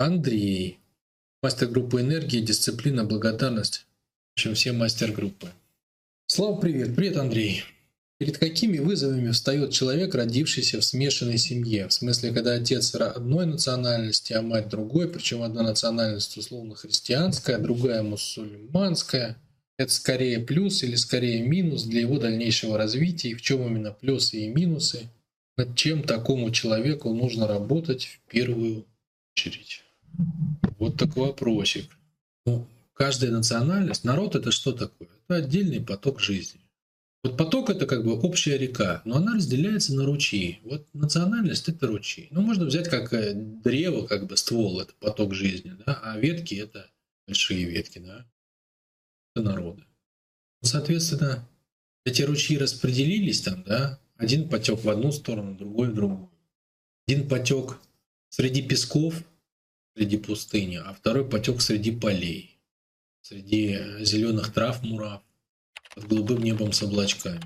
Андрей. Мастер группы энергии, дисциплина, благодарность. Общем, все мастер группы. Слава, привет. Привет, Андрей. Перед какими вызовами встает человек, родившийся в смешанной семье? В смысле, когда отец одной национальности, а мать другой, причем одна национальность условно христианская, другая мусульманская. Это скорее плюс или скорее минус для его дальнейшего развития, и в чем именно плюсы и минусы, над чем такому человеку нужно работать в первую очередь. Вот такой вопросик. Ну, каждая национальность, народ это что такое? Это отдельный поток жизни. Вот поток это как бы общая река, но она разделяется на ручьи. Вот национальность это ручьи. Ну, можно взять как э, древо, как бы ствол, это поток жизни, да, а ветки это большие ветки, да, это народы. Соответственно, эти ручьи распределились там, да, один потек в одну сторону, другой в другую. Один потек среди песков, среди пустыни, а второй потек среди полей, среди зеленых трав мурав, под голубым небом с облачками.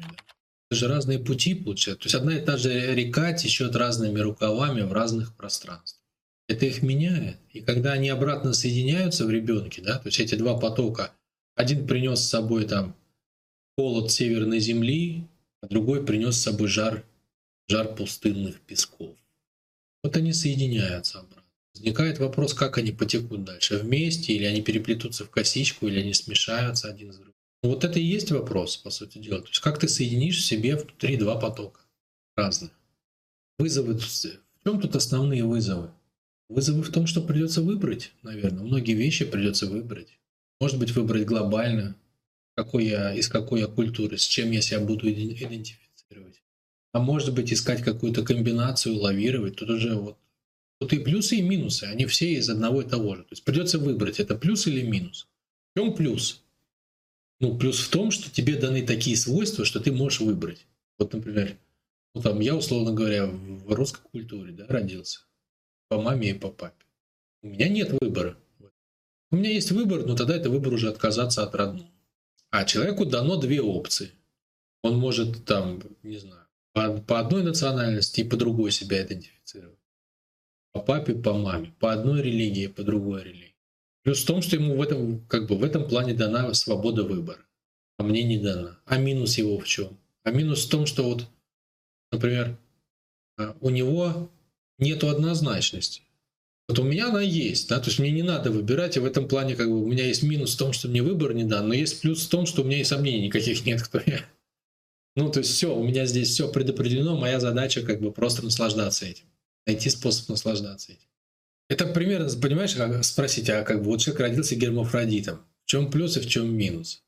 Это же разные пути получаются. То есть одна и та же река течет разными рукавами в разных пространствах. Это их меняет. И когда они обратно соединяются в ребенке, да, то есть эти два потока, один принес с собой там холод северной земли, а другой принес с собой жар, жар пустынных песков. Вот они соединяются. Возникает вопрос, как они потекут дальше, вместе, или они переплетутся в косичку, или они смешаются один с другим. Ну, вот это и есть вопрос, по сути дела. То есть как ты соединишь в себе внутри два потока разных. Вызовы, в чем тут основные вызовы? Вызовы в том, что придется выбрать, наверное. Многие вещи придется выбрать. Может быть, выбрать глобально, какой я, из какой я культуры, с чем я себя буду идентифицировать. А может быть, искать какую-то комбинацию, лавировать. Тут уже вот Тут и плюсы, и минусы, они все из одного и того же. То есть придется выбрать, это плюс или минус. В чем плюс? Ну, плюс в том, что тебе даны такие свойства, что ты можешь выбрать. Вот, например, ну, там, я, условно говоря, в русской культуре да, родился. По маме и по папе. У меня нет выбора. У меня есть выбор, но тогда это выбор уже отказаться от родного. А человеку дано две опции. Он может там, не знаю, по, по одной национальности и по другой себя идентифицировать по папе, по маме, по одной религии, по другой религии. Плюс в том, что ему в этом, как бы в этом плане дана свобода выбора, а мне не дана. А минус его в чем? А минус в том, что вот, например, а, у него нету однозначности. Вот у меня она есть, да, то есть мне не надо выбирать, и в этом плане как бы у меня есть минус в том, что мне выбор не дан, но есть плюс в том, что у меня и сомнений никаких нет, кто я. Ну, то есть все, у меня здесь все предопределено, моя задача как бы просто наслаждаться этим найти способ наслаждаться этим. Это примерно, понимаешь, как спросить, а как бы вот человек родился гермафродитом, в чем плюс и в чем минус?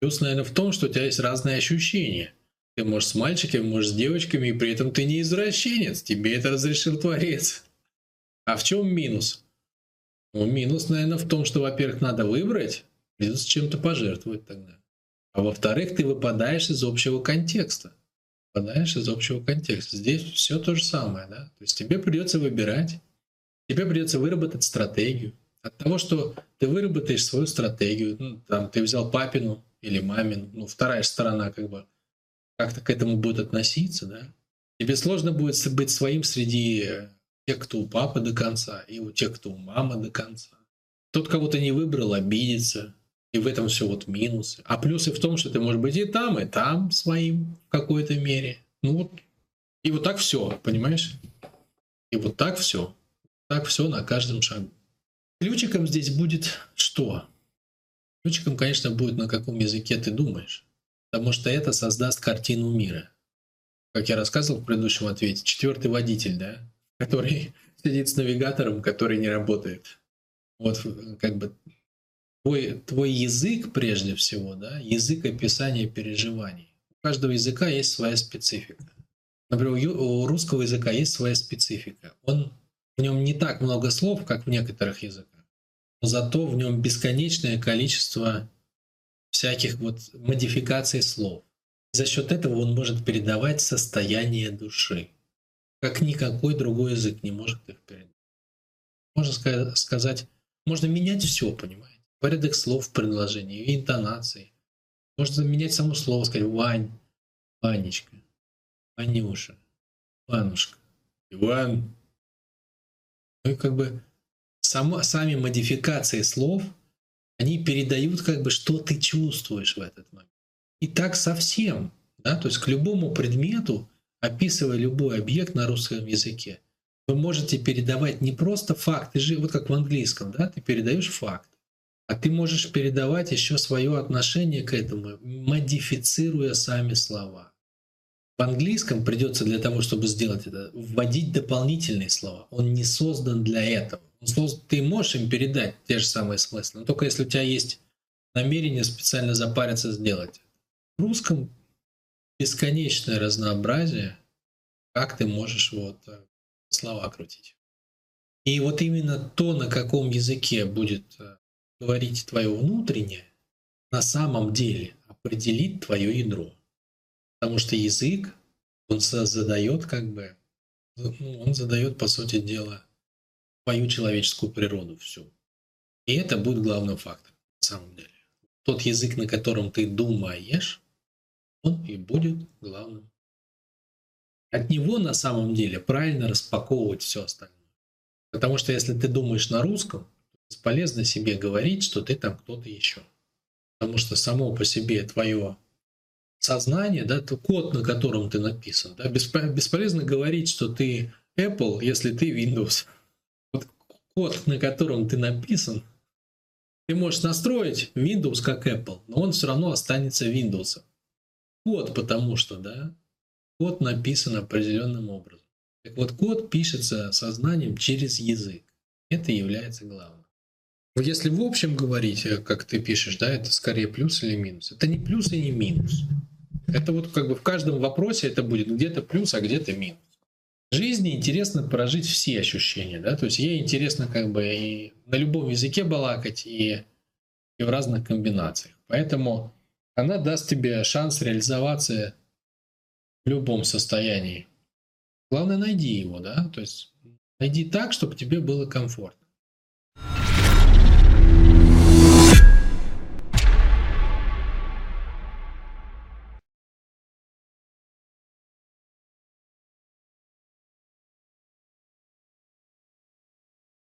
Плюс, наверное, в том, что у тебя есть разные ощущения. Ты можешь с мальчиками, можешь с девочками, и при этом ты не извращенец, тебе это разрешил Творец. А в чем минус? Ну, минус, наверное, в том, что, во-первых, надо выбрать, придется чем-то пожертвовать тогда. А во-вторых, ты выпадаешь из общего контекста выпадаешь из общего контекста. Здесь все то же самое, да. То есть тебе придется выбирать, тебе придется выработать стратегию. От того, что ты выработаешь свою стратегию, ну, там, ты взял папину или мамину, ну, вторая сторона как бы как-то к этому будет относиться, да, тебе сложно будет быть своим среди тех, кто у папы до конца, и у тех, кто у мамы до конца. Тот, кого ты не выбрал, обидится, и в этом все вот минусы. А плюсы в том, что ты можешь быть и там, и там своим в какой-то мере. Ну вот. И вот так все, понимаешь? И вот так все. Так все на каждом шагу. Ключиком здесь будет что? Ключиком, конечно, будет на каком языке ты думаешь. Потому что это создаст картину мира. Как я рассказывал в предыдущем ответе, четвертый водитель, да, который сидит с навигатором, который не работает. Вот как бы твой, твой язык прежде всего, да, язык описания переживаний. У каждого языка есть своя специфика. Например, у русского языка есть своя специфика. Он, в нем не так много слов, как в некоторых языках, но зато в нем бесконечное количество всяких вот модификаций слов. За счет этого он может передавать состояние души, как никакой другой язык не может их передать. Можно сказать, можно менять все, понимаете? Порядок слов в предложении интонации. Можно менять само слово, сказать «Вань», «Ванечка», «Ванюша», «Ванушка», «Иван». Ну и как бы само, сами модификации слов, они передают как бы, что ты чувствуешь в этот момент. И так совсем, да, то есть к любому предмету, описывая любой объект на русском языке, вы можете передавать не просто факты, вот как в английском, да, ты передаешь факт, а ты можешь передавать еще свое отношение к этому, модифицируя сами слова. В английском придется для того, чтобы сделать это, вводить дополнительные слова. Он не создан для этого. Ты можешь им передать те же самые смыслы, но только если у тебя есть намерение специально запариться сделать. В русском бесконечное разнообразие, как ты можешь вот э, слова крутить. И вот именно то, на каком языке будет э, говорить твое внутреннее, на самом деле определит твое ядро. Потому что язык, он задает как бы, ну, он задает, по сути дела, твою человеческую природу всю. И это будет главным фактором на самом деле. Тот язык, на котором ты думаешь, он и будет главным. От него на самом деле правильно распаковывать все остальное. Потому что если ты думаешь на русском, бесполезно себе говорить, что ты там кто-то еще. Потому что само по себе твое сознание, да, это код, на котором ты написан. Да, бесполезно говорить, что ты Apple, если ты Windows. Вот код, на котором ты написан, ты можешь настроить Windows как Apple, но он все равно останется Windows. Код, потому что, да, код написан определенным образом. Так вот, код пишется сознанием через язык. Это является главным. Если в общем говорить, э, как ты пишешь, да, это скорее плюс или минус. Это не плюс и не минус. Это вот как бы в каждом вопросе это будет где-то плюс, а где-то минус. В жизни интересно прожить все ощущения, да, то есть ей интересно как бы и на любом языке балакать, и, и в разных комбинациях. Поэтому она даст тебе шанс реализоваться в любом состоянии. Главное, найди его, да, то есть найди так, чтобы тебе было комфортно.